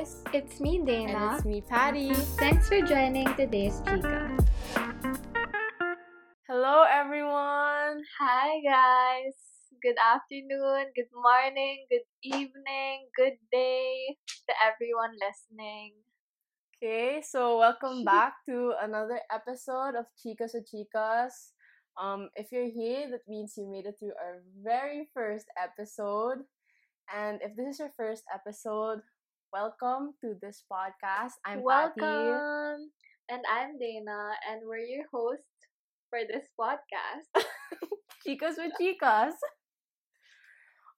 guys! It's me, And Dana. it's me, Patty. Thanks for joining today's Chica. Hello, everyone! Hi, guys. Good afternoon, good morning, good evening, good day to everyone listening. Okay, so welcome back to another episode of Chicas o Chicas. Um, if you're here, that means you made it through our very first episode. And if this is your first episode, welcome to this podcast. I'm Patty. Welcome. And I'm Dana, and we're your hosts for this podcast. Chicas with Chicas.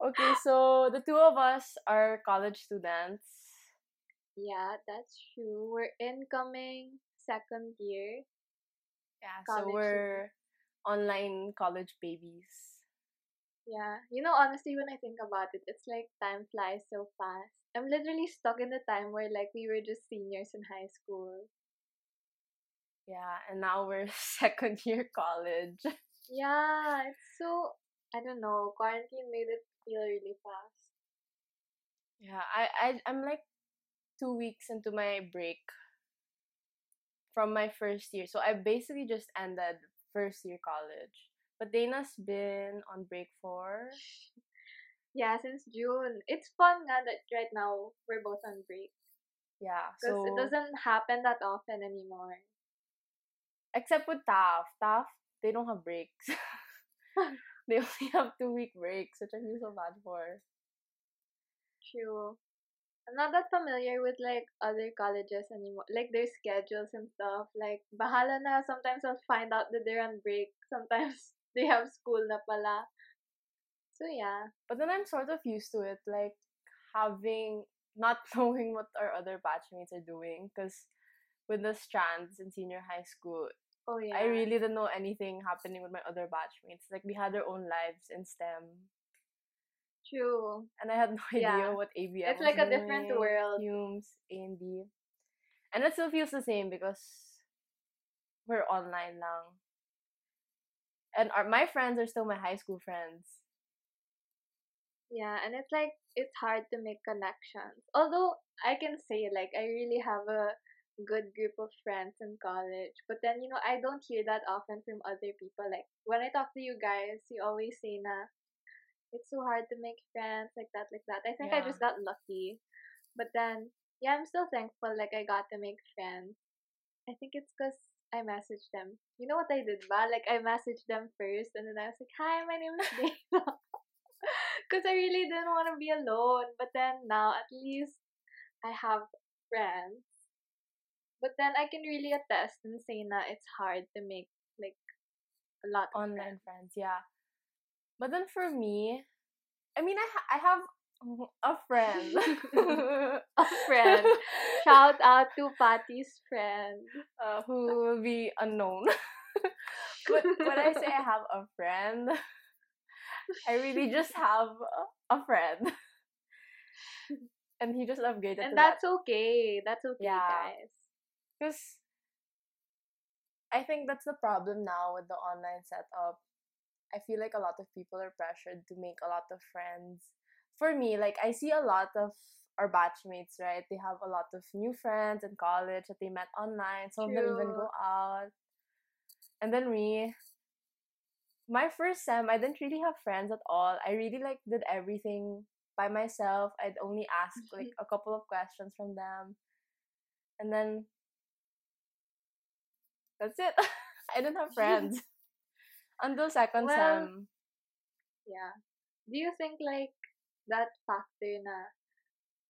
Okay, so the two of us are college students. yeah, that's true. We're incoming second year. Yeah, College so we're online college babies. Yeah, you know, honestly, when I think about it, it's like time flies so fast. I'm literally stuck in the time where like we were just seniors in high school. Yeah, and now we're second year college. Yeah, it's so I don't know. Quarantine made it feel really fast. Yeah, I, I I'm like two weeks into my break from my first year. So I basically just ended first year college. But Dana's been on break for Yeah, since June, it's fun nga that right now we're both on break yeah. because So it doesn't happen that often anymore. except with Taft, Taft they don't have breaks. they only have two week breaks, which I feel so bad for. True. I'm not that familiar with like other colleges anymore, like their schedules and stuff. Like, bahala na. Sometimes I'll find out that they're on break. Sometimes they have school na pala. So yeah, But then I'm sort of used to it, like having not knowing what our other batchmates are doing, because with the strands in senior high school, oh yeah. I really didn't know anything happening with my other batchmates. Like we had our own lives in STEM, True. and I had no idea Yeah. what ABM It's like a different doing, world. HUMSS, A and B, and it still feels the same because we're online lang. And our, my friends are still my high school friends. Yeah, and it's like it's hard to make connections. Although I can say like I really have a good group of friends in college, but then you know I don't hear that often from other people. Like when I talk to you guys, you always say na it's so hard to make friends like that, like that. I think I just got lucky, but then yeah, I'm still thankful like I got to make friends. I think it's because I messaged them. You know what I did, ba? Like I messaged them first, and then I was like, "Hi, my name is Dana." Because I really didn't want to be alone. But then now, at least I have friends. But then I can really attest and say that it's hard to make like a lot of online friends yeah but then for me i mean i, ha- I have a friend A friend. Shout out to Patty's friend. uh, who will be unknown but when i say i have a friend i really just have a, friend and he just upgraded And to that that's okay. That's okay, Yeah. guys. Because I think that's the problem now with the online setup. I feel like a lot of people are pressured to make a lot of friends. For me, like I see a lot of our batchmates, right? They have a lot of new friends in college that they met online. Some of them even go out. And then me, my first sem, I didn't really have friends at all. I really like did everything by myself. I'd only ask like mm-hmm. a couple of questions from them. And then that's it. I didn't have friends until second Well, sem. Yeah. Do you think like that factor na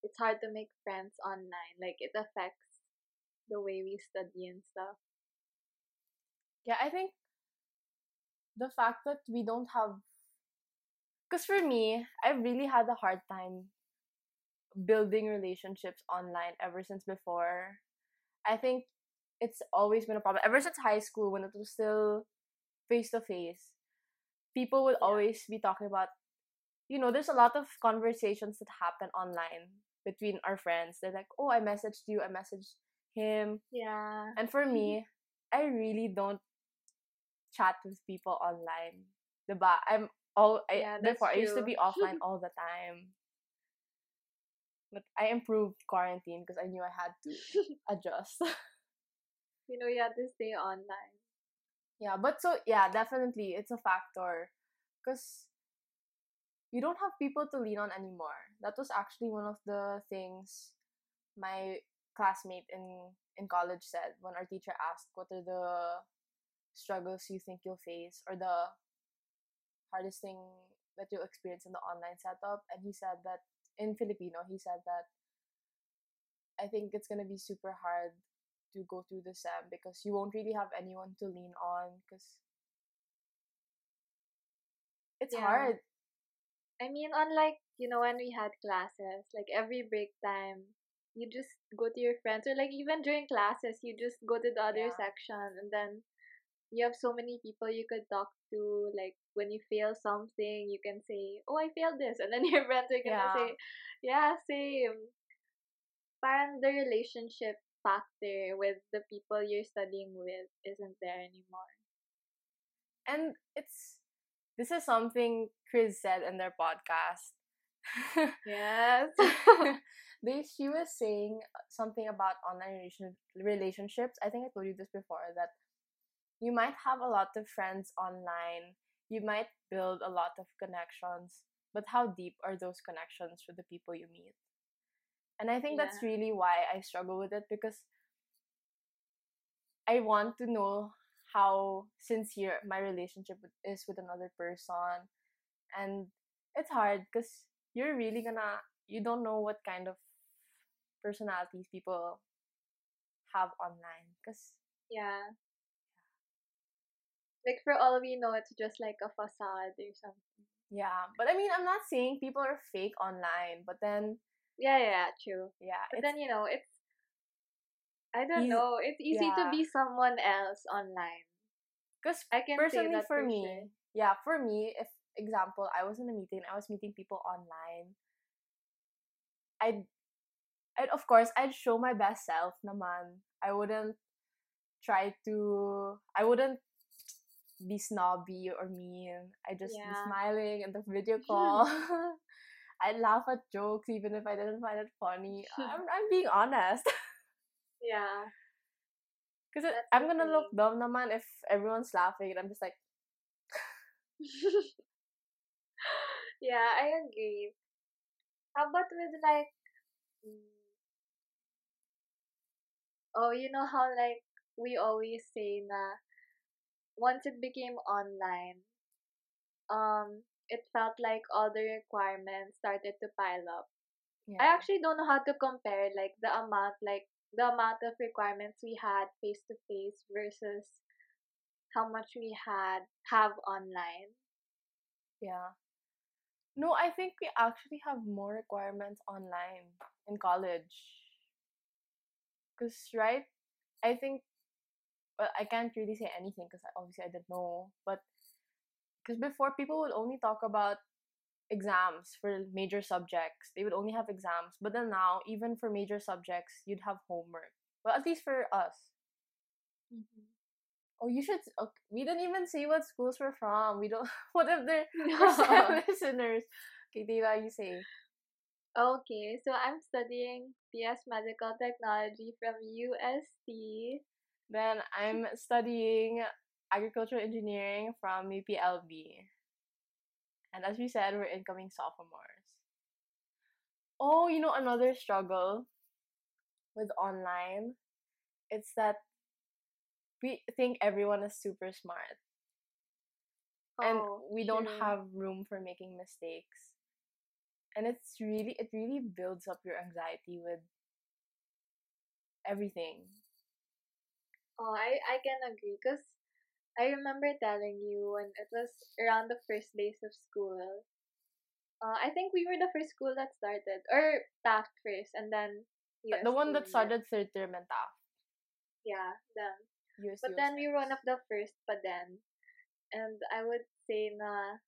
it's hard to make friends online, like it affects the way we study and stuff? Yeah, I think the fact that we don't have because for me, I really had a hard time building relationships online ever since before. I think it's always been a problem ever since high school when it was still face to face. People would Yeah. always be talking about, you know, there's a lot of conversations that happen online between our friends. They're like, oh, I messaged you, I messaged him. Yeah. And for me, mm-hmm. I really don't chat with people online. Diba? I'm all I Yeah, before I used to be offline all the time. But I improved quarantine because I knew I had to adjust. you know, you had to stay online. yeah, but so yeah, definitely it's a factor because you don't have people to lean on anymore. That was actually one of the things my classmate in in college said when our teacher asked what are the struggles you think you'll face or the hardest thing that you'll experience in the online setup and he said that in Filipino he said that I think it's gonna be super hard to go through the SEM because you won't really have anyone to lean on because it's Yeah. hard. I mean, unlike, you know, when we had classes, like every break time, you just go to your friends, or like even during classes, you just go to the other Yeah. section, and then you have so many people you could talk to. Like when you fail something, you can say, "Oh, I failed this," and then your friends are gonna Yeah. say, "Yeah, same." Parang the relationship factor with the people you're studying with isn't there anymore. And it's this is something Chris said in their podcast. Yes. they she was saying something about online relation, relationships. I think I told you this before that you might have a lot of friends online. You might build a lot of connections, but how deep are those connections with the people you meet? And I think that's really why I struggle with it because I want to know how sincere my relationship is with another person. And it's hard because you're really gonna, you don't know what kind of personalities people have online. Because, Yeah. Like for all we know, it's just like a facade or something. yeah. But I mean, I'm not saying people are fake online, but then, Yeah, yeah, yeah, true. yeah, But then you know, it's I don't easy- know. It's easy to be someone else online. Because I can personally that for for me, sure. yeah, for me, if example, I was in a meeting, I was meeting people online, I'd, I'd of course I'd show my best self naman. I wouldn't try to I wouldn't be snobby or mean. I just be smiling in the video call. I'd laugh at jokes even if I didn't find it funny. I'm I'm being honest. Yeah. Because I'm gonna look dumb naman if everyone's laughing and I'm just like yeah, I agree. How about with like mm, oh, you know how like we always say na once it became online, um, it felt like all the requirements started to pile up. I actually don't know how to compare like the amount like the amount of requirements we had face to face versus how much we had have online. Yeah. No, I think we actually have more requirements online in college. Cause right, I think, well, I can't really say anything because obviously I didn't know. But because before people would only talk about exams for major subjects, they would only have exams. But then now, even for major subjects, you'd have homework. Well, at least for us. Mm-hmm. Oh, you should. Okay, we didn't even say what schools we're from. We don't. What if they're time listeners? Okay, Dila, you say. Okay, so I'm studying BS Medical Technology from UST. Then I'm studying agricultural engineering from UPLB. And as we said, we're incoming sophomores. Oh, you know another struggle with online? It's that we think everyone is super smart and Oh, we don't have room for making mistakes. And it's really it really builds up your anxiety with everything. Oh, I, I can agree because I remember telling you when it was around the first days of school. Uh, I think we were the first school that started, or Taft first, and then The- The one that started third term and Taft. Yeah, them. USU But was then we were one of the first but then. And I would say na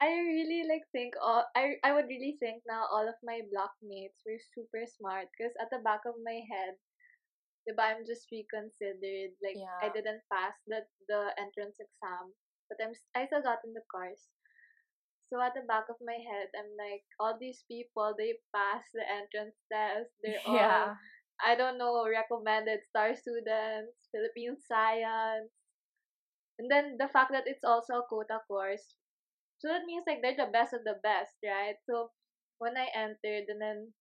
I really like think all I I would really think now all of my blockmates were super smart because at the back of my head, diba, I'm just reconsidered. Like I didn't pass the the entrance exam, but I'm I still got in the course. So at the back of my head, I'm like, all these people, they pass the entrance test. They're all, I don't know, recommended star students, Philippine science. And then the fact that it's also a quota course. So that means like they're the best of the best, right? So when I entered and then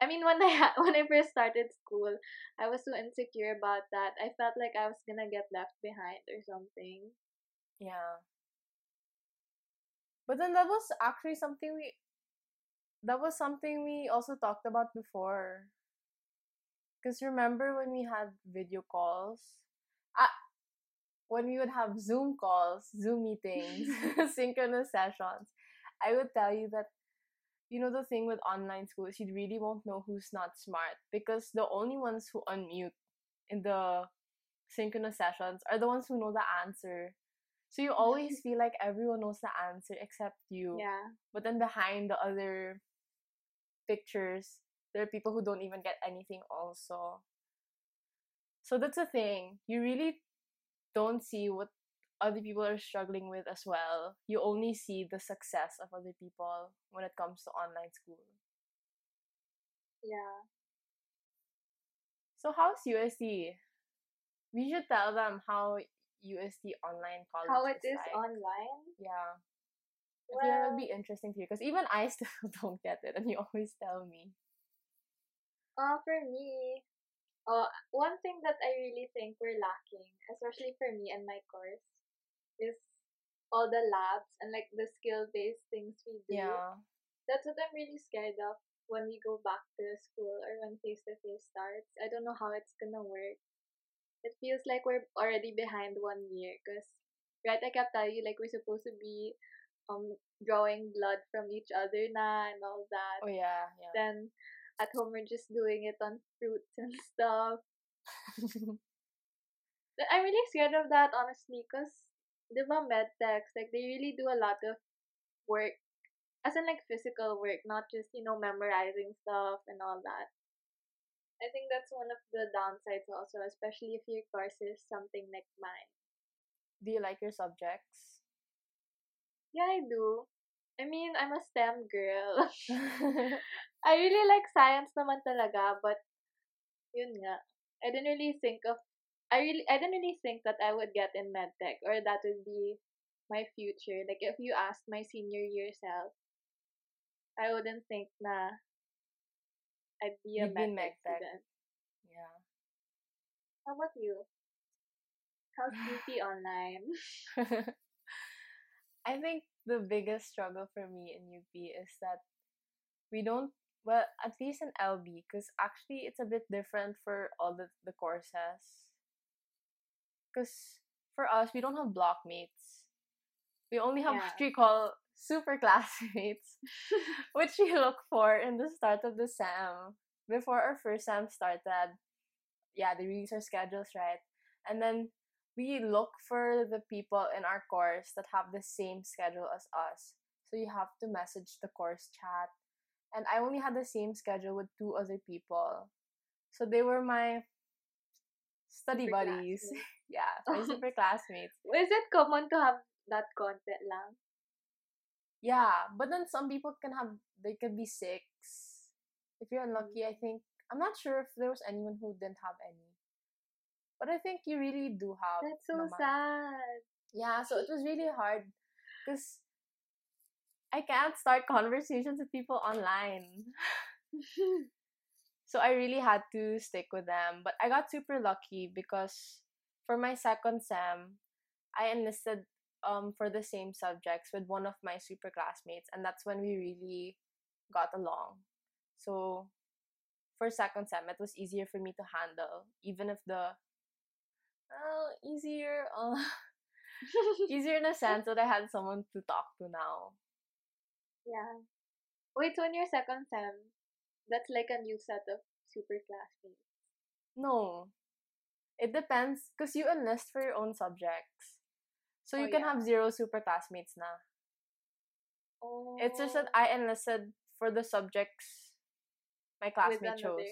I mean when I ha- when I first started school, I was so insecure about that. I felt like I was gonna get left behind or something. Yeah. But then that was actually something we that was something we also talked about before. Cause remember when we had video calls? Ah, when we would have Zoom calls, Zoom meetings, synchronous sessions, I would tell you that you know the thing with online schools, you really won't know who's not smart because the only ones who unmute in the synchronous sessions are the ones who know the answer. So you always feel like everyone knows the answer except you. Yeah. But then behind the other pictures, there are people who don't even get anything also. So that's the thing. You really don't see what other people are struggling with as well. You only see the success of other people when it comes to online school. Yeah. So how's UST? We should tell them how UST online college How it is is like. online? Yeah. I feel it Well, would be interesting to you because even I still don't get it, and you always tell me. uh, for me, uh, one thing that I really think we're lacking, especially for me and my course, is all the labs and like the skill based things we do. Yeah. That's what I'm really scared of when we go back to school or when face to face starts. I don't know how it's gonna work. It feels like we're already behind one year because, right, I kept telling you like we're supposed to be um drawing blood from each other na and all that. Oh yeah, yeah. Then at home we're just doing it on fruits and stuff. I'm really scared of that honestly because the medtechs like they really do a lot of work as in like physical work, not just you know memorizing stuff and all that. I think that's one of the downsides also, especially if your course is something like mine. Do you like your subjects? Yeah, I do. I mean, I'm a STEM girl. I really like science naman talaga, but yun nga. I didn't really think of I really I didn't really think that I would get in medtech or that would be my future. Like if you asked my senior year self, I wouldn't think na I'd be a You'd be medtech medtech. student. yeah. How about you? How's beauty online? I think the biggest struggle for me in UP is that we don't well at least in LB because actually it's a bit different for all the, the courses because for us we don't have blockmates. We only have Yeah. what we call super classmates which we look for in the start of the sem before our first sem started. Yeah they release our schedules right? And then we look for the people in our course that have the same schedule as us. So you have to message the course chat. And i only had the same schedule with two other people. So they were my study Super buddies. Yeah my super classmates Is it common to have that content lang? Yeah, but then some people can have they could be six. If you're unlucky, Mm. I think I'm not sure if there was anyone who didn't have any. But I think you really do have. That's so naman. sad. Yeah, so it was really hard because I can't start conversations with people online. So I really had to stick with them. But I got super lucky because for my second sem, I enlisted um for the same subjects with one of my super classmates and that's when we really got along. So for second sem, it was easier for me to handle, even if the uh, easier uh, easier in a sense that I had someone to talk to now. yeah. Wait, so in your second sem, that's like a new set of super classmates. No. It depends because you enlist for your own subjects. So Oh, you can yeah. have zero super classmates na. Oh. It's just that oh. I enlisted for the subjects my classmate chose.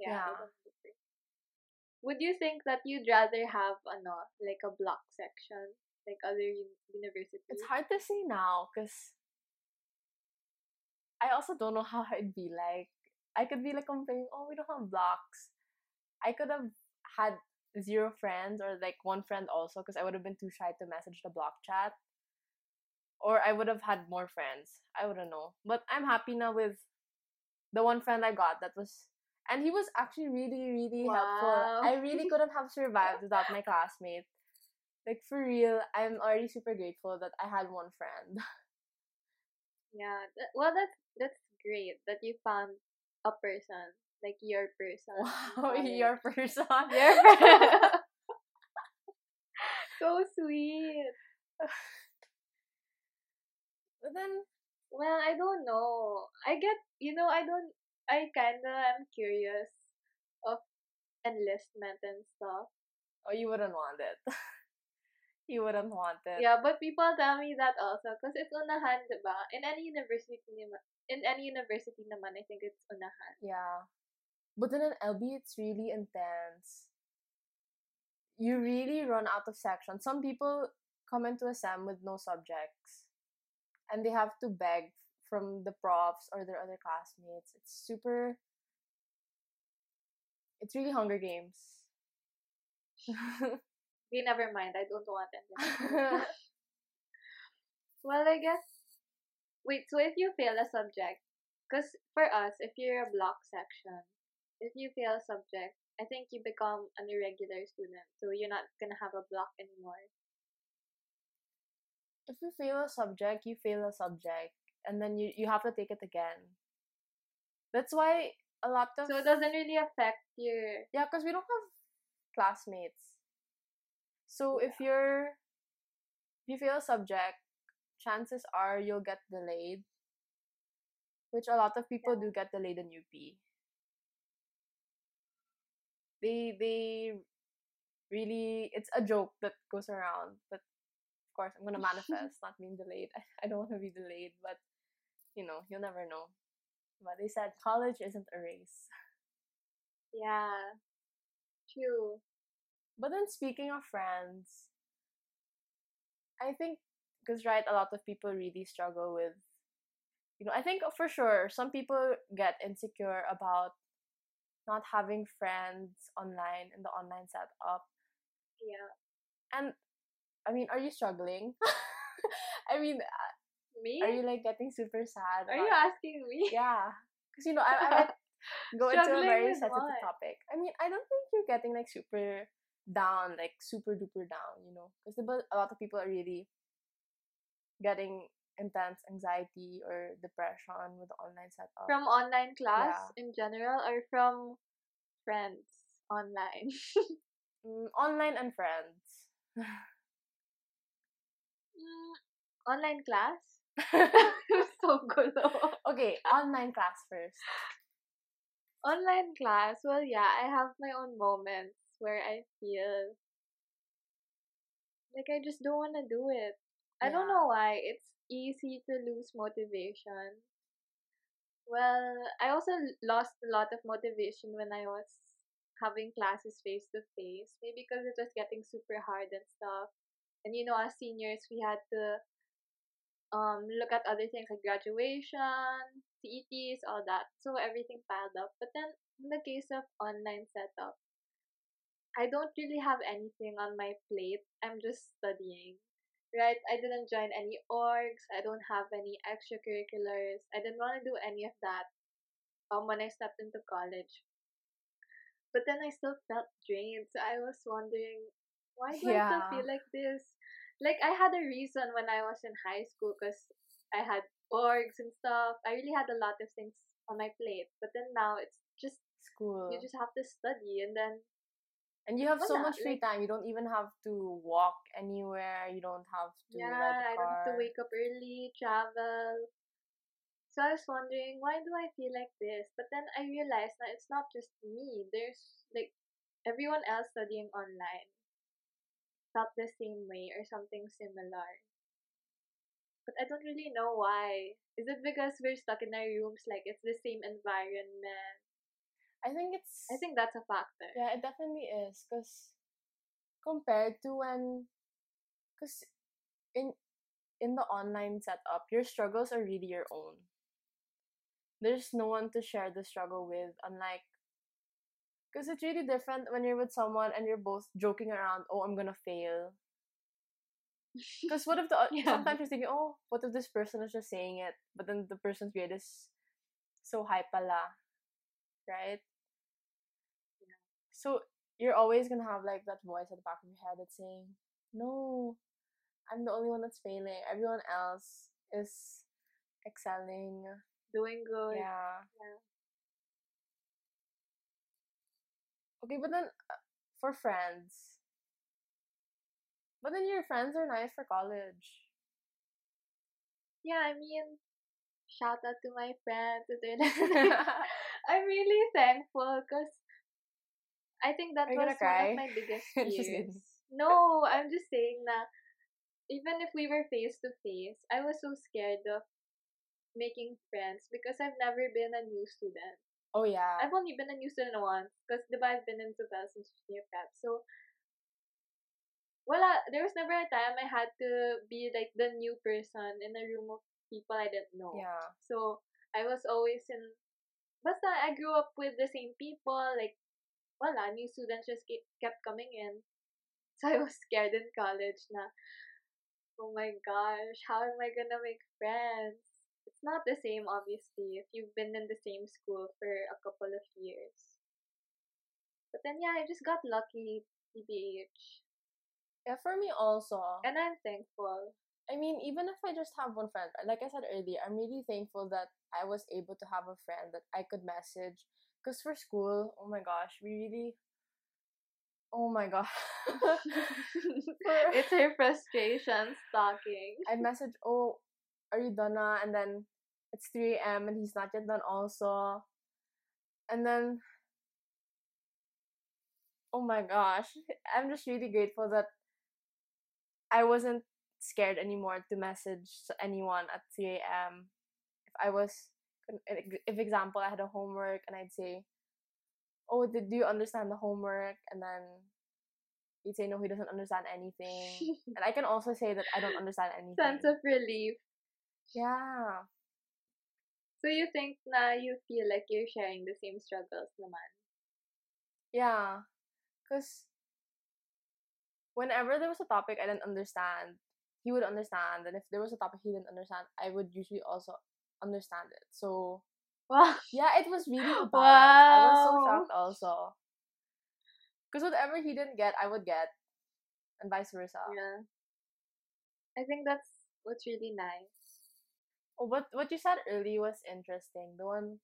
yeah. yeah. Would you think that you'd rather have ano, like a block section like other uni- universities? It's hard to say now because I also don't know how it'd be like. I could be like complaining, oh, we don't have blocks. I could have had zero friends or like one friend also because I would have been too shy to message the block chat. Or I would have had more friends. I wouldn't know. But I'm happy now with the one friend I got that was and he was actually really, really helpful. I really couldn't have survived without my classmate. Like for real, I'm already super grateful that I had one friend. Yeah. well, that's that's great that you found a person like your person. Wow, your person. Your per- so sweet. But then Well, I don't know. I get, you know, I don't, I kinda am curious of enlistment and stuff. oh you wouldn't want it. you wouldn't want it. Yeah, but people tell me that also because it's unahan, diba? In any university in any university naman, I think it's unahan. Yeah. But then in LB, it's really intense. You really run out of sections. Some people come into a SEM with no subjects. And they have to beg from the profs or their other classmates. It's super. It's really Hunger Games. Okay, never mind. I don't want enlistment. well, I guess. Wait, so if you fail a subject, because for us, if you're a block section, if you fail a subject, I think you become an irregular student, so you're not gonna have a block anymore. if you fail a subject, you fail a subject. And then you, you have to take it again. That's why a lot of. So it doesn't really affect your. Yeah, because we don't have classmates. So if you're if you fail a subject, chances are you'll get delayed. Which a lot of people do get delayed in UP. They they really it's a joke that goes around. But of course I'm gonna manifest not being delayed. I, don't wanna be delayed, but you know, you'll never know. But they said college isn't a race. Yeah. True. But then speaking of friends, I think because right, a lot of people really struggle with, you know, I think for sure some people get insecure about not having friends online in the online setup. Yeah. And I mean, are you struggling? I mean, uh, Me? are you like getting super sad? Are you asking me? Yeah, because you know, I, I might go into a very sensitive topic. I mean, I don't think you're getting like super down, like super duper down, you know, because a lot of people are really getting intense anxiety or depression with the online setup. From online class Yeah. in general or from friends online? Mm, online and friends. Mm, online class? so gulo. okay, online class first. Online class, well, yeah, I have my own moments where I feel like I just don't want to do it. I don't know why. It's easy to lose motivation. Well, I also lost a lot of motivation when I was having classes face to face. Maybe because it was getting super hard and stuff. And you know, as seniors, we had to um look at other things like graduation, CETs, all that. So everything piled up. But then in the case of online setup, I don't really have anything on my plate. I'm just studying. Right? I didn't join any orgs. I don't have any extracurriculars. I didn't want to do any of that um when I stepped into college. But then I still felt drained. So I was wondering, why do I still feel like this? Like I had a reason when I was in high school because I had orgs and stuff. I really had a lot of things on my plate. But then now it's just School. you just have to study and then and you have so much free like- time. You don't even have to walk anywhere. You don't have to yeah, I don't have to wake up early, travel. So I was wondering why do I feel like this? But then I realized that it's not just me. There's like everyone else studying online felt the same way or something similar. But I don't really know why. Is it because we're stuck in our rooms, like it's the same environment? I think it's. I think that's a factor. Yeah, it definitely is. Because compared to when. Because in in the online setup, your struggles are really your own. There's no one to share the struggle with, unlike because it's really different when you're with someone and you're both joking around, oh, I'm gonna fail. Because what if the Yeah. sometimes you're thinking, oh, what if this person is just saying it, but then the person's grade is so high pala, right? So you're always gonna have like that voice at the back of your head that's saying, no, I'm the only one that's failing. Everyone else is excelling. Doing good. Yeah. Yeah. Okay, but then uh, for friends, but then your friends are nice for college. Yeah, I mean, shout out to my friends. if they're listening. I'm really thankful because I think that was one of my biggest fears. no, I'm just saying that even if we were face to face, I was so scared of making friends because I've never been a new student. Oh yeah. I've only been a new student once because diba I've been in 2015 prep. So, wala, there was never a time I had to be like the new person in a room of people I didn't know. Yeah. So, I was always in, basta I grew up with the same people, like, wala, new students just kept coming in. So, I was scared in college na, oh my gosh, how am I gonna make friends? It's not the same, obviously, if you've been in the same school for a couple of years. But then, yeah, I just got lucky, TBH. Yeah, for me also. And I'm thankful. I mean, even if I just have one friend, like I said earlier, I'm really thankful that I was able to have a friend that I could message. Because for school, oh my gosh, we really. Oh my gosh. For- it's her frustration stalking. I message, oh, are you done na? And then it's 3 a.m. and he's not yet done also. And then, oh my gosh, I'm just really grateful that I wasn't scared anymore to message anyone at 3 a.m. If I was, if example, I had a homework and I'd say, oh, did do you understand the homework? And then he'd say, no, he doesn't understand anything. and I can also say that I don't understand anything. Sense of relief. Yeah. So you think now you feel like you're sharing the same struggles naman? Yeah. Because whenever there was a topic I didn't understand, he would understand. And if there was a topic he didn't understand, I would usually also understand it. So, Wow. yeah, it was really a balance. I was so shocked also. Because whatever he didn't get, I would get. And vice versa. Yeah. I think that's what's really nice. Oh, what, what you said earlier was interesting. The one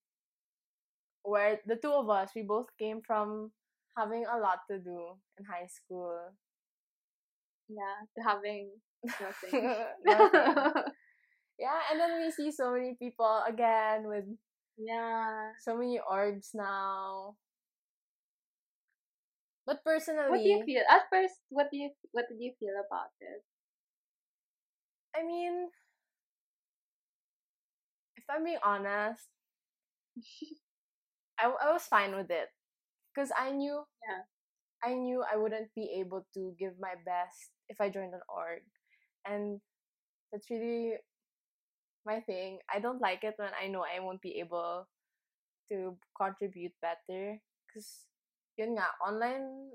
where the two of us, we both came from having a lot to do in high school. Yeah, to having nothing. Nothing. Yeah, and then we see so many people again with yeah. so many orgs now. But personally, What do you feel? At first, what do you what did you feel about it? I mean, if I'm being honest, I, I was fine with it because I knew Yeah. I knew I wouldn't be able to give my best if I joined an org, and that's really my thing. I don't like it when I know I won't be able to contribute better because yun nga online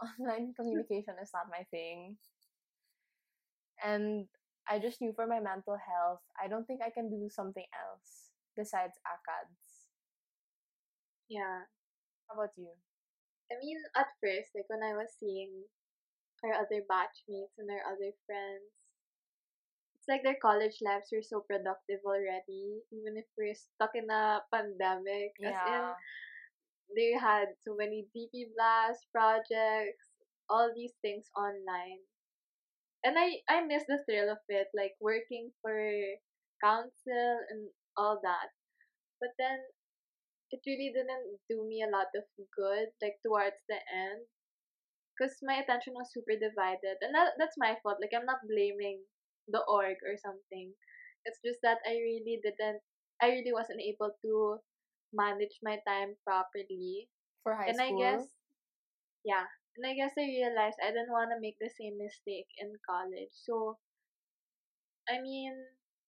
online communication is not my thing, and I just knew for my mental health, I don't think I can do something else besides ACADS. Yeah. How about you? I mean, at first, like when I was seeing our other batchmates and our other friends, it's like their college lives were so productive already, even if we're stuck in a pandemic. As in, they had so many DP blast projects, all these things online. And I, I miss the thrill of it, like working for council and all that. But then it really didn't do me a lot of good, like towards the end. Because my attention was super divided. And that, that's my fault. Like, I'm not blaming the org or something. It's just that I really didn't, I really wasn't able to manage my time properly. For high and school. And I guess, yeah. And I guess I realized I didn't want to make the same mistake in college. So, I mean,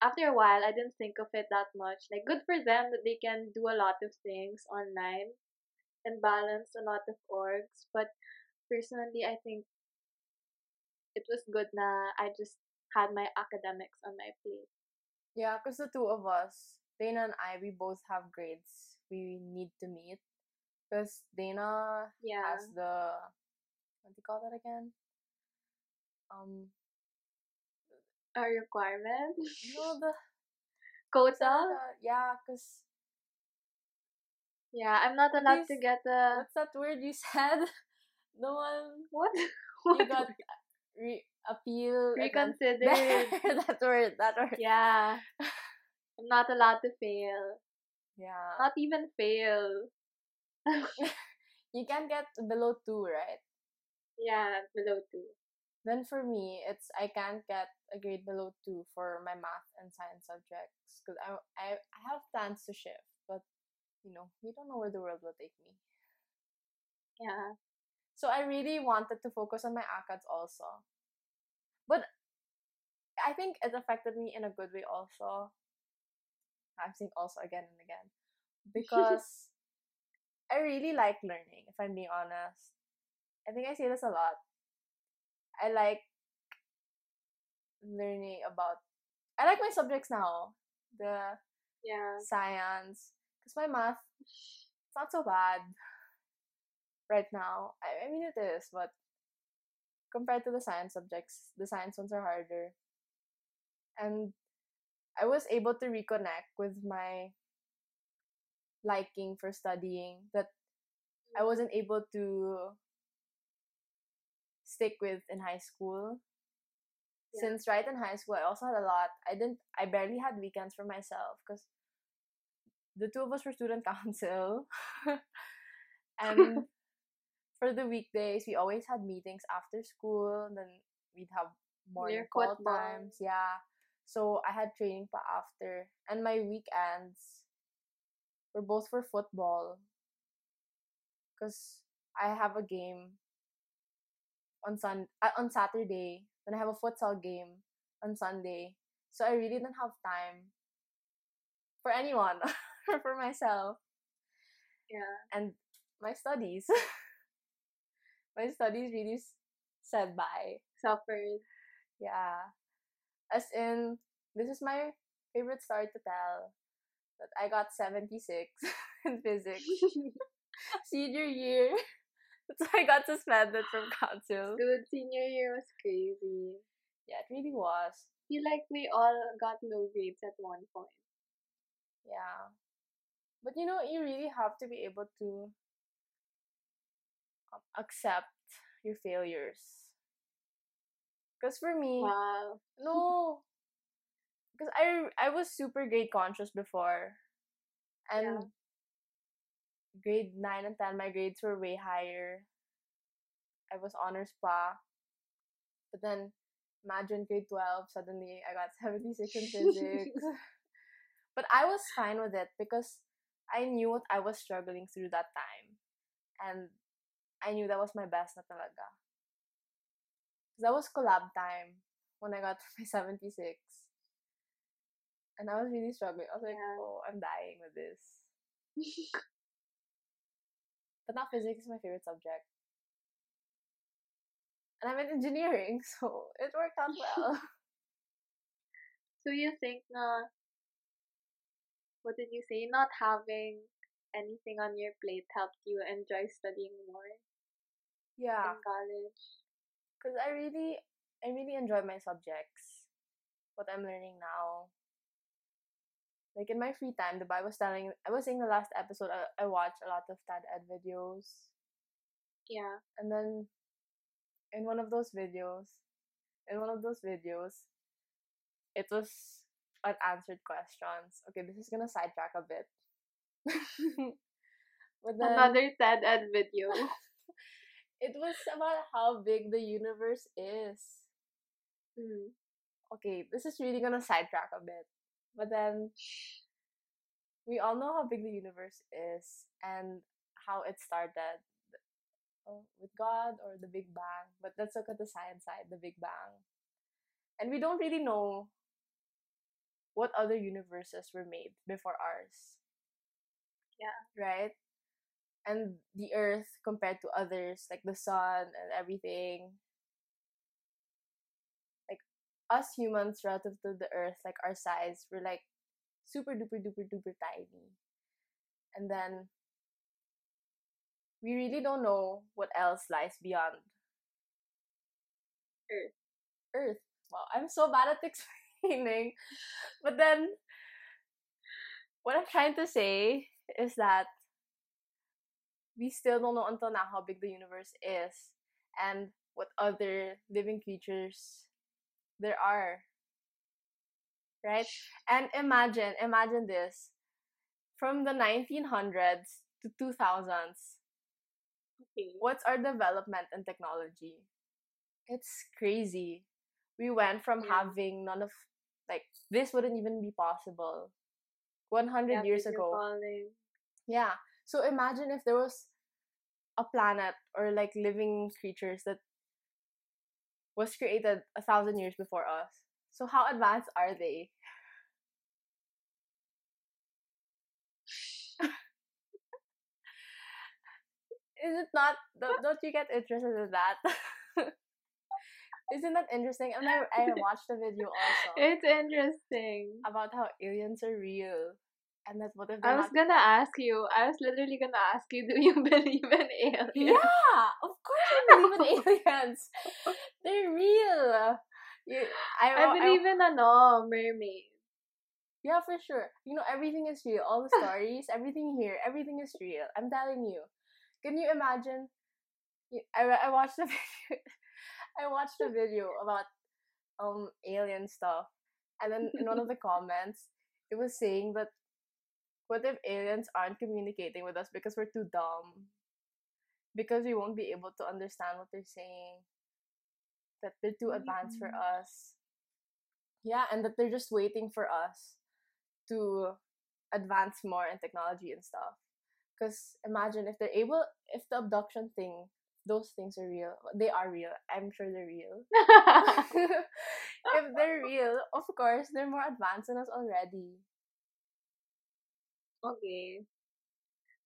after a while, I didn't think of it that much. Like, good for them that they can do a lot of things online and balance a lot of orgs. But personally, I think it was good na I just had my academics on my plate. Yeah, because the two of us, Dana and I, we both have grades we need to meet. Because Dana Yeah. has the what do you call that again? Um, A requirement? no, the Quota? yeah, because Yeah, I'm not allowed to get the. what's that word you said? The one What? you got re- appeal then- Reconsidered. that word, that word. yeah. I'm not allowed to fail. Yeah. Not even fail. You can get below two, right? yeah, below two. Then for me, it's I can't get a grade below two for my math and science subjects because I, I I have plans to shift, but you know we don't know where the world will take me. Yeah. So I really wanted to focus on my ACADS also, but I think it affected me in a good way also. I'm saying also again and again because I really like learning. If I'm being honest, I think I say this a lot. I like learning about. I like my subjects now. The Yeah. science, because my math, it's not so bad right now. I, I mean, it is, but compared to the science subjects, the science ones are harder. And I was able to reconnect with my liking for studying that I mm. wasn't able to stick with in high school. Yeah. Since right in high school, I also had a lot. I didn't. I barely had weekends for myself because the two of us were student council, and for the weekdays, we always had meetings after school. And then we'd have morning Near call times. Yeah. So I had training pa after, and my weekends were both for football. Cause I have a game on sun uh, on Saturday, then I have a futsal game on Sunday. So I really didn't have time for anyone or for myself Yeah. and my studies. my studies really said bye. Suffered. Yeah. As in, this is my favorite story to tell. That I got 76 in physics senior year. So I got suspended from council. Dude, senior year was crazy. Yeah, it really was. feel like we all got low grades at one point. Yeah. But you know, you really have to be able to accept your failures. Because for me, Wow. no. Because I, I was super grade conscious before. And Yeah. grade 9 and 10, my grades were way higher. I was honors pa. But then, imagine grade 12, suddenly I got 76 in physics. but I was fine with it because I knew what I was struggling through that time. And I knew that was my best na talaga. That was collab time when I got my 76. And I was really struggling. I was like, Yeah. oh, I'm dying with this. But now physics is my favorite subject. And I'm in engineering, so it worked out well. so you think na what did you say? Not having anything on your plate helped you enjoy studying more yeah. in college. because I really I really enjoy my subjects. What I'm learning now. Like in my free time, the I was telling I was saying the last episode I, I watch a lot of TED Ed videos. Yeah. And then in one of those videos in one of those videos it was unanswered questions. Okay, this is gonna sidetrack a bit. but then Another TED Ed video. it was about how big the universe is. Mm. okay, this is really gonna sidetrack a bit. But then we all know how big the universe is and how it started uh, with God or the Big Bang. But let's look at the science side, the Big Bang. And we don't really know what other universes were made before ours. Yeah. Right? And the earth compared to others, like the sun and everything. Like us humans relative to the earth, like our size, we're like super duper duper duper tiny. And then we really don't know what else lies beyond Earth. Earth. Wow, I'm so bad at explaining. But then, what I'm trying to say is that we still don't know until now how big the universe is and what other living creatures there are. Right? And imagine, imagine this. From the 1900s to 2000s, Okay. what's our development in technology? It's crazy. We went from Yeah. having none of like this wouldn't even be possible 100 Yeah, years ago. calling. Yeah. So imagine if there was a planet or like living creatures that was created a thousand years before us. So how advanced are they? Is it not? Don't, don't you get interested in that? Isn't that interesting? And I, I watched a video also It's interesting. about how aliens are real. And that what I was gonna ask you. I was literally gonna ask you. Do you believe in aliens? Yeah, of course I believe in aliens. They're real. You, I, I believe in ano mermaid. yeah, for sure. You know, everything is real. All the stories, everything here, everything is real. I'm telling you. Can you imagine? I, I watched a video. I watched a video about um alien stuff, and then in one of the comments, it was saying that what if aliens aren't communicating with us because we're too dumb? Because we won't be able to understand what they're saying. That they're too advanced for Mm. us. Yeah, and that they're just waiting for us to advance more in technology and stuff. Because imagine if they're able, if the abduction thing, those things are real. They are real. I'm sure they're real. if they're real, of course, they're more advanced than us already. Okay.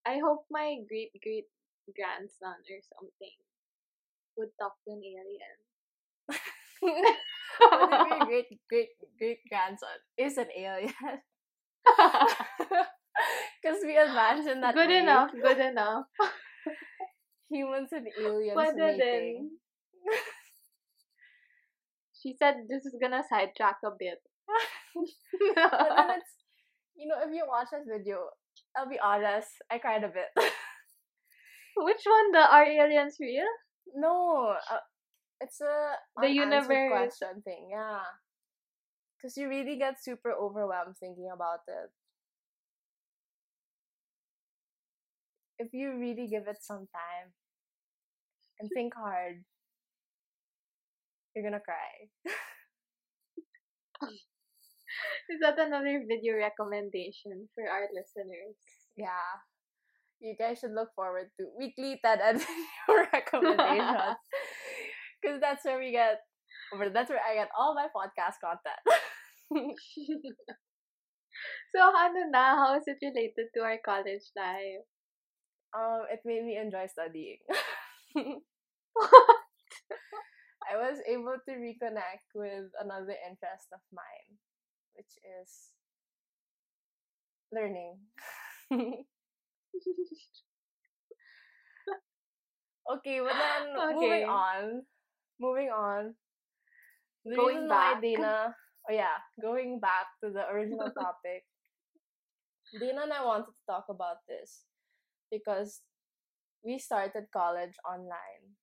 I hope my great great grandson or something would talk to an alien. your great great great grandson is an alien? Because we in that good way. enough. Good enough. Humans and aliens Pwede mating. din. She said this is gonna sidetrack a bit. but then it's, you know, if you watch this video, I'll be honest, I cried a bit. Which one? The are aliens real? no, uh, it's a The universe. question thing, yeah. Because you really get super overwhelmed thinking about it. If you really give it some time and think hard, you're gonna cry. Is that another video recommendation for our listeners? Yeah. You guys should look forward to weekly TED Ed video recommendations. Because that's where we get, that's where I get all my podcast content. so ano na? How is it related to our college life? um, it made me enjoy studying. I was able to reconnect with another interest of mine, which is learning. okay, but then Okay. moving on, moving on. The Going back. Dana, oh yeah, going back to the original topic. Dana and I wanted to talk about this because we started college online.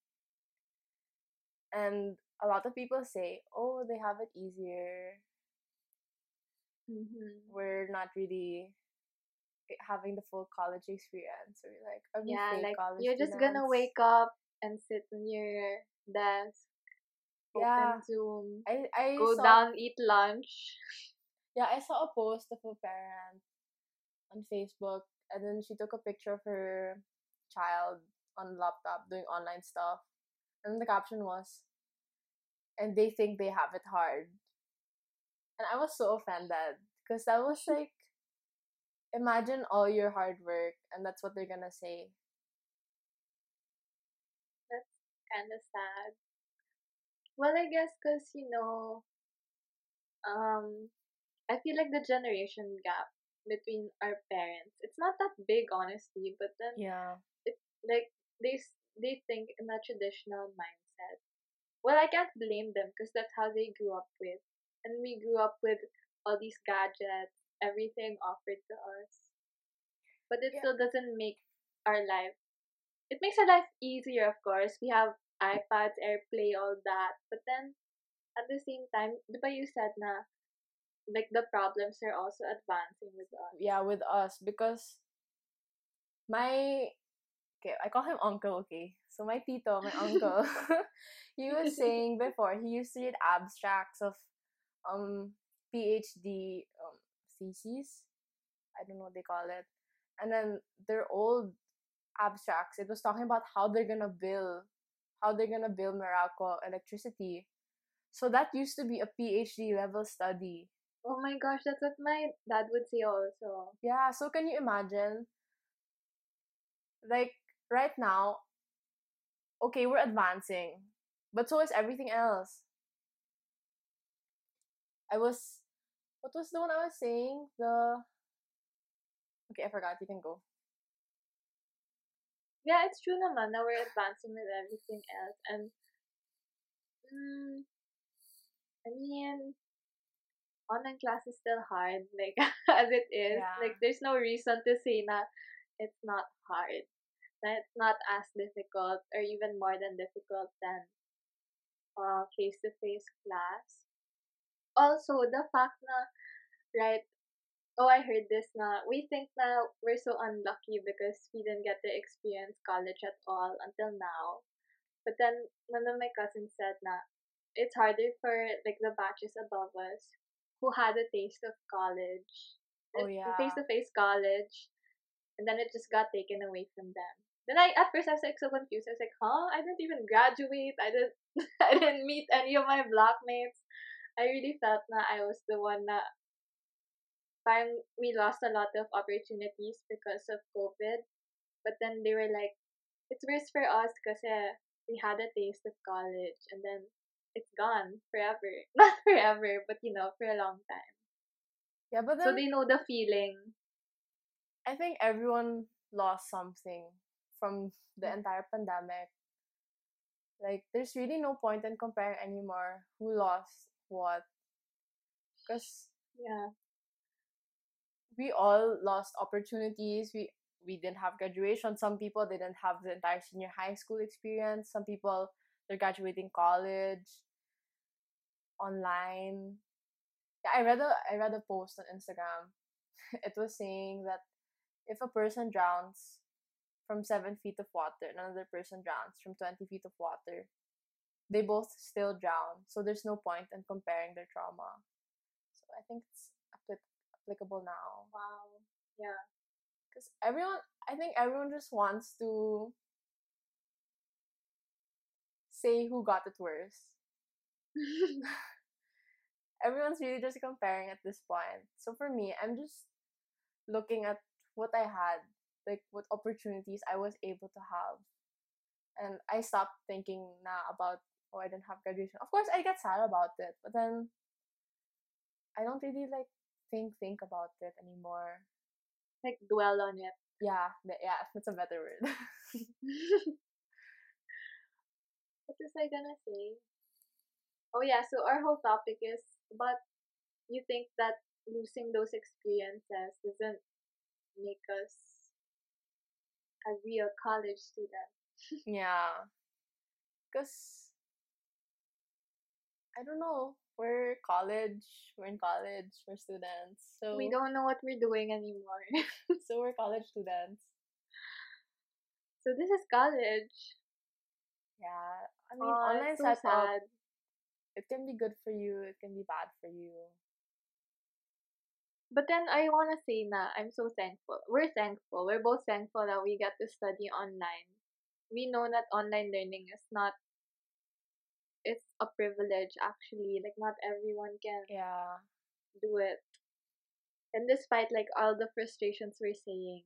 And a lot of people say, oh, they have it easier. Mhm. We're not really having the full college experience. Or like, are we Yeah, like college you're just gonna wake up and sit on your desk, Yeah. Zoom, I, I go saw, down, eat lunch. Yeah, I saw a post of a parent on Facebook, and then she took a picture of her child on laptop doing online stuff, and the caption was, "And they think they have it hard," and I was so offended Because that was like, imagine all your hard work, and that's what they're gonna say. That's kind of sad. Well, I guess because, you know, um, I feel like the generation gap between our parents, it's not that big, honestly, but then, Yeah. It's like, they, they think in a traditional mindset. Well, I can't blame them because that's how they grew up with. And we grew up with all these gadgets, everything offered to us. But it Yeah. still doesn't make our life. It makes our life easier, of course. We have iPads, AirPlay, all that. But then, at the same time, ba you said na, like, the problems are also advancing with us. yeah with us because my okay i call him uncle okay so my tito my uncle he was saying before he used to read abstracts of um phd um theses i don't know what they call it and then their old abstracts it was talking about how they're gonna build how they're gonna build Morocco electricity so that used to be a phd level study Oh my gosh, that's what my dad would say also. Yeah, so can you imagine? Like right now, okay, we're advancing, but so is everything else. I was, what was the one I was saying? The, okay, I forgot. You can go. Yeah, it's true naman na we're advancing with everything else. And, mm, I mean, online class is still hard, like, as it is. Yeah. Like, there's no reason to say that it's not hard. That it's not as difficult or even more than difficult than uh, face-to-face class. Also, the fact na, right, oh, I heard this na, we think na we're so unlucky because we didn't get to experience college at all until now. But then, one of my cousins said na, it's harder for, like, the batches above us who had a taste of college. Oh, yeah. Face-to-face college. And then it just got taken away from them. Then I, at first, I was like so confused. I was like, huh? I didn't even graduate. I didn't, I didn't meet any of my blockmates. I really felt na I was the one that parang we lost a lot of opportunities because of COVID. But then they were like, it's worse for us because we had a taste of college and then it's gone forever. Not forever, but you know, for a long time. Yeah, but So they know the feeling. I think everyone lost something from the mm. entire pandemic. Like, there's really no point in comparing anymore who lost what. Because Yeah. we all lost opportunities. We we didn't have graduation. Some people didn't have the entire senior high school experience. Some people they're graduating college online. Yeah, I read a I read a post on Instagram. it was saying that if a person drowns from seven feet of water another person drowns from twenty feet of water, they both still drown. So there's no point in comparing their trauma. So I think it's appli- applicable now Wow. Yeah. because everyone i think everyone just wants to say who got it worse everyone's really just comparing at this point so for me i'm just looking at what i had like what opportunities i was able to have and i stopped thinking now about oh i didn't have graduation of course i get sad about it but then i don't really like think think about it anymore like dwell on it. yeah yeah that's a better word what was I gonna say? Oh yeah, so our whole topic is about you think that losing those experiences doesn't make us a real college student. Yeah. Because, I don't know, we're college, we're in college, we're students. So, We don't know what we're doing anymore. so we're college students. so this is college. Yeah. I mean, Aw, online so setup, sad. it can be good for you, it can be bad for you. But then I wanna say na I'm so thankful. We're thankful. We're both thankful that we get to study online. We know that online learning is not it's a privilege actually. Like not everyone can Yeah. do it. And despite like all the frustrations we're saying,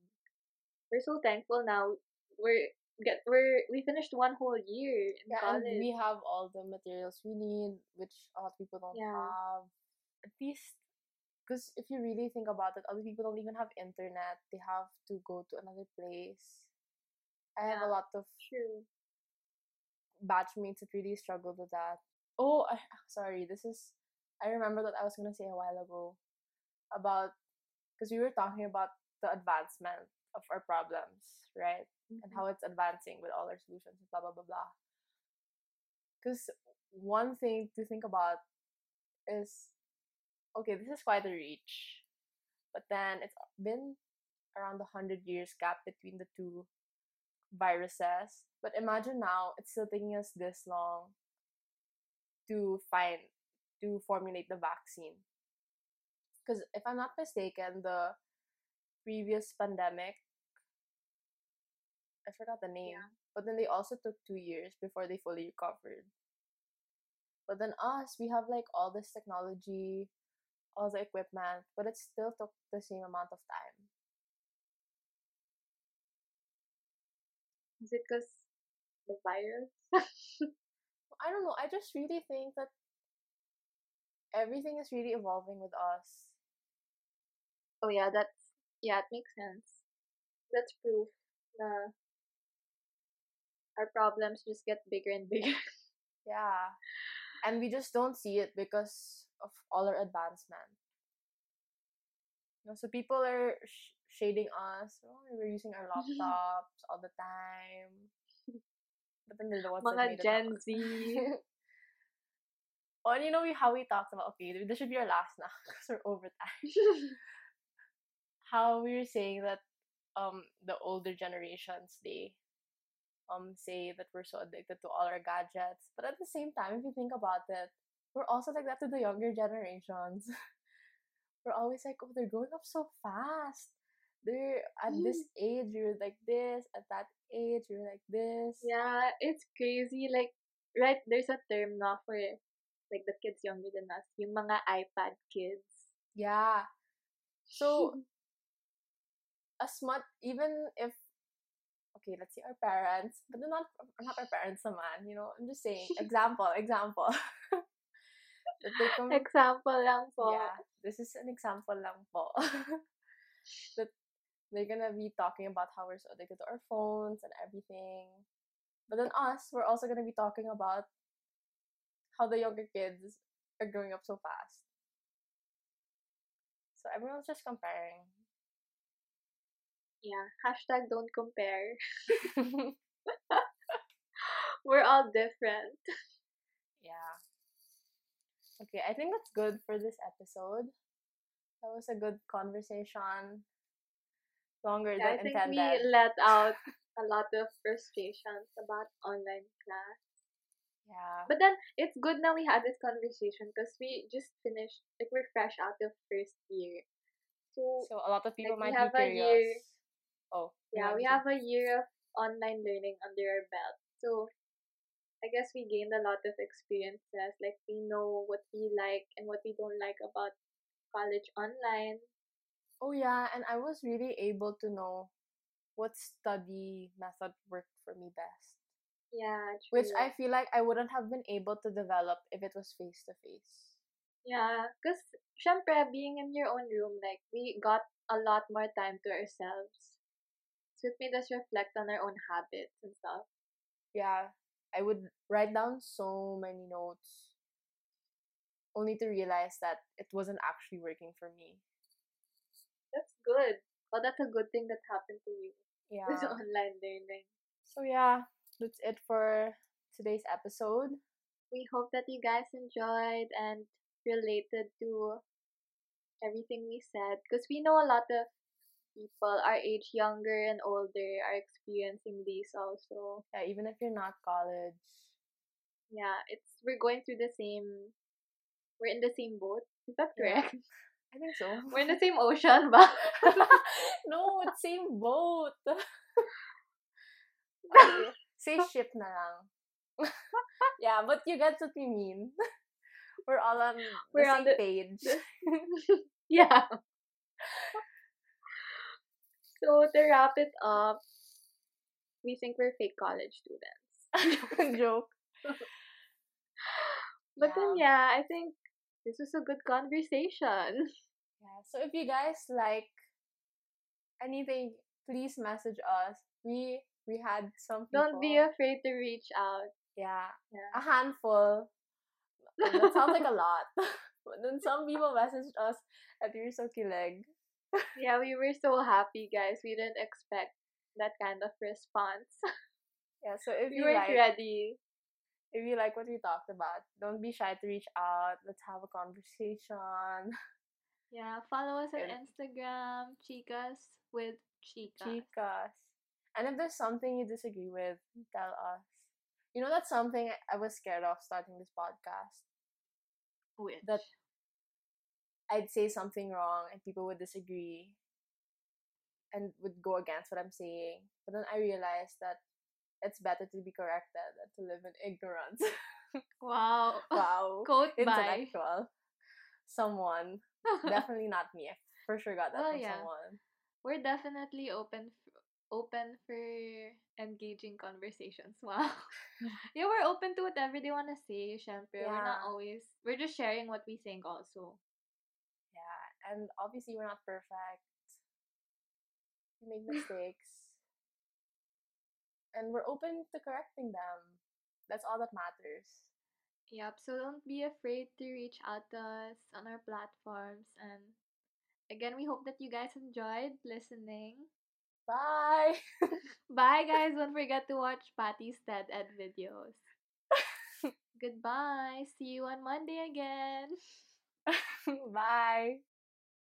we're so thankful now. We're get we're we finished one whole year in Yeah, college. and we have all the materials we need, which a lot of people don't Yeah. have. At least, because if you really think about it, other people don't even have internet. They have to go to another place. I have a lot of True. Batchmates that really struggled with that. Oh, I, sorry. This is. I remember that I was gonna say a while ago about because we were talking about the advancement of our problems, right? and Mhm. how it's advancing with all our solutions, blah blah blah blah. Because one thing to think about is, okay, this is quite a reach, but then it's been around the hundred years gap between the two viruses. But imagine now it's still taking us this long to find to formulate the vaccine. Because if I'm not mistaken, the previous pandemic I forgot the name. But then they also took two years before they fully recovered. But then us, we have like all this technology, all the equipment, but it still took the same amount of time. Is it because the virus? I don't know. I just really think that everything is really evolving with us. oh yeah, that's yeah, it makes sense. That's proof na our problems just get bigger and bigger. Yeah. And we just don't see it because of all our advancement. You know, so people are sh- shading us. Oh, we're using our laptops all the time. But then the that Mga Gen. Z. oh, and you know we- how we talked about, okay, this should be our last now because we're over time. How we were saying that um the older generations, they um say that we're so addicted to all our gadgets. But at the same time, if you think about it, we're also like that to the younger generations. we're always like, oh, they're growing up so fast. They're at this mm. age, you're like this. At that age, you're like this. yeah, it's crazy. Like, right, there's a term now for it. like the kids younger than us, yung mga iPad kids. Yeah. So as much even if okay, let's say our parents, but they're not not our parents naman, you know. I'm just saying example, example. come, Example lang po. yeah, this is an example lang po. that they're gonna be talking about how we're so addicted to our phones and everything. But then us, we're also gonna be talking about how the younger kids are growing up so fast. So everyone's just comparing. Yeah. Hashtag don't compare. We're all different. yeah. Okay, I think that's good for this episode. That was a good conversation. Longer Yeah, I than think intended. we let out a lot of frustrations about online class. yeah. But then it's good now we had this conversation because we just finished, like we're fresh out of first year. So, So a lot of people like, might have be a curious. year- Oh. yeah, we have a year of online learning under our belt. So I guess we gained a lot of experiences. Like we know what we like and what we don't like about college online. Oh yeah, and I was really able to know what study method worked for me best. Yeah, Which. I feel like I wouldn't have been able to develop if it was face to face. Yeah, because syempre, being in your own room, like, we got a lot more time to ourselves. So it made us reflect on our own habits and stuff. Yeah, I would write down so many notes only to realize that it wasn't actually working for me. That's good. Well, that's a good thing that happened to you Yeah. with online learning. So yeah, that's it for today's episode. We hope that you guys enjoyed and related to everything we said because we know a lot of people our age, younger and older, are experiencing these also. Yeah, even if you're not college. Yeah, it's we're going through the same. We're in the same boat. Is that Yeah. I think so. We're in the same ocean, but no, same boat. Okay, Say ship na lang. yeah, but you get what we mean. We're all on the We're on same the- page. yeah. So to wrap it up, we think we're fake college students. Joke. But then yeah, I think this was a good conversation. Yeah. So if you guys like anything, please message us. We we had some people. Don't be afraid to reach out. yeah Yeah. a handful. That sounds like a lot. but then some people messaged us at your so leg. Yeah, we were so happy, guys. We didn't expect that kind of response. Yeah. So if we you weren't like ready. If you like what we talked about, don't be shy to reach out. Let's have a conversation. Yeah, follow us on Instagram, chicas with chicas. Chicas. And if there's something you disagree with, tell us. You know that's something I was scared of starting this podcast. Which? That I'd say something wrong and people would disagree and would go against what I'm saying. But then I realized that it's better to be corrected than to live in ignorance. wow. wow. Quote by. Intellectual. Someone. Definitely not me. I for sure got that Well, from yeah. someone. We're definitely open f- open for engaging conversations. Wow. yeah, we're open to whatever they want to say, syempre. We're not always we're just sharing what we think also. Yeah. And obviously we're not perfect. We make mistakes. And we're open to correcting them. That's all that matters. Yep, so don't be afraid to reach out to us on our platforms and again we hope that you guys enjoyed listening. Bye. Bye guys, don't forget to watch Patty's TED Ed videos. Goodbye. See you on Monday again. Bye.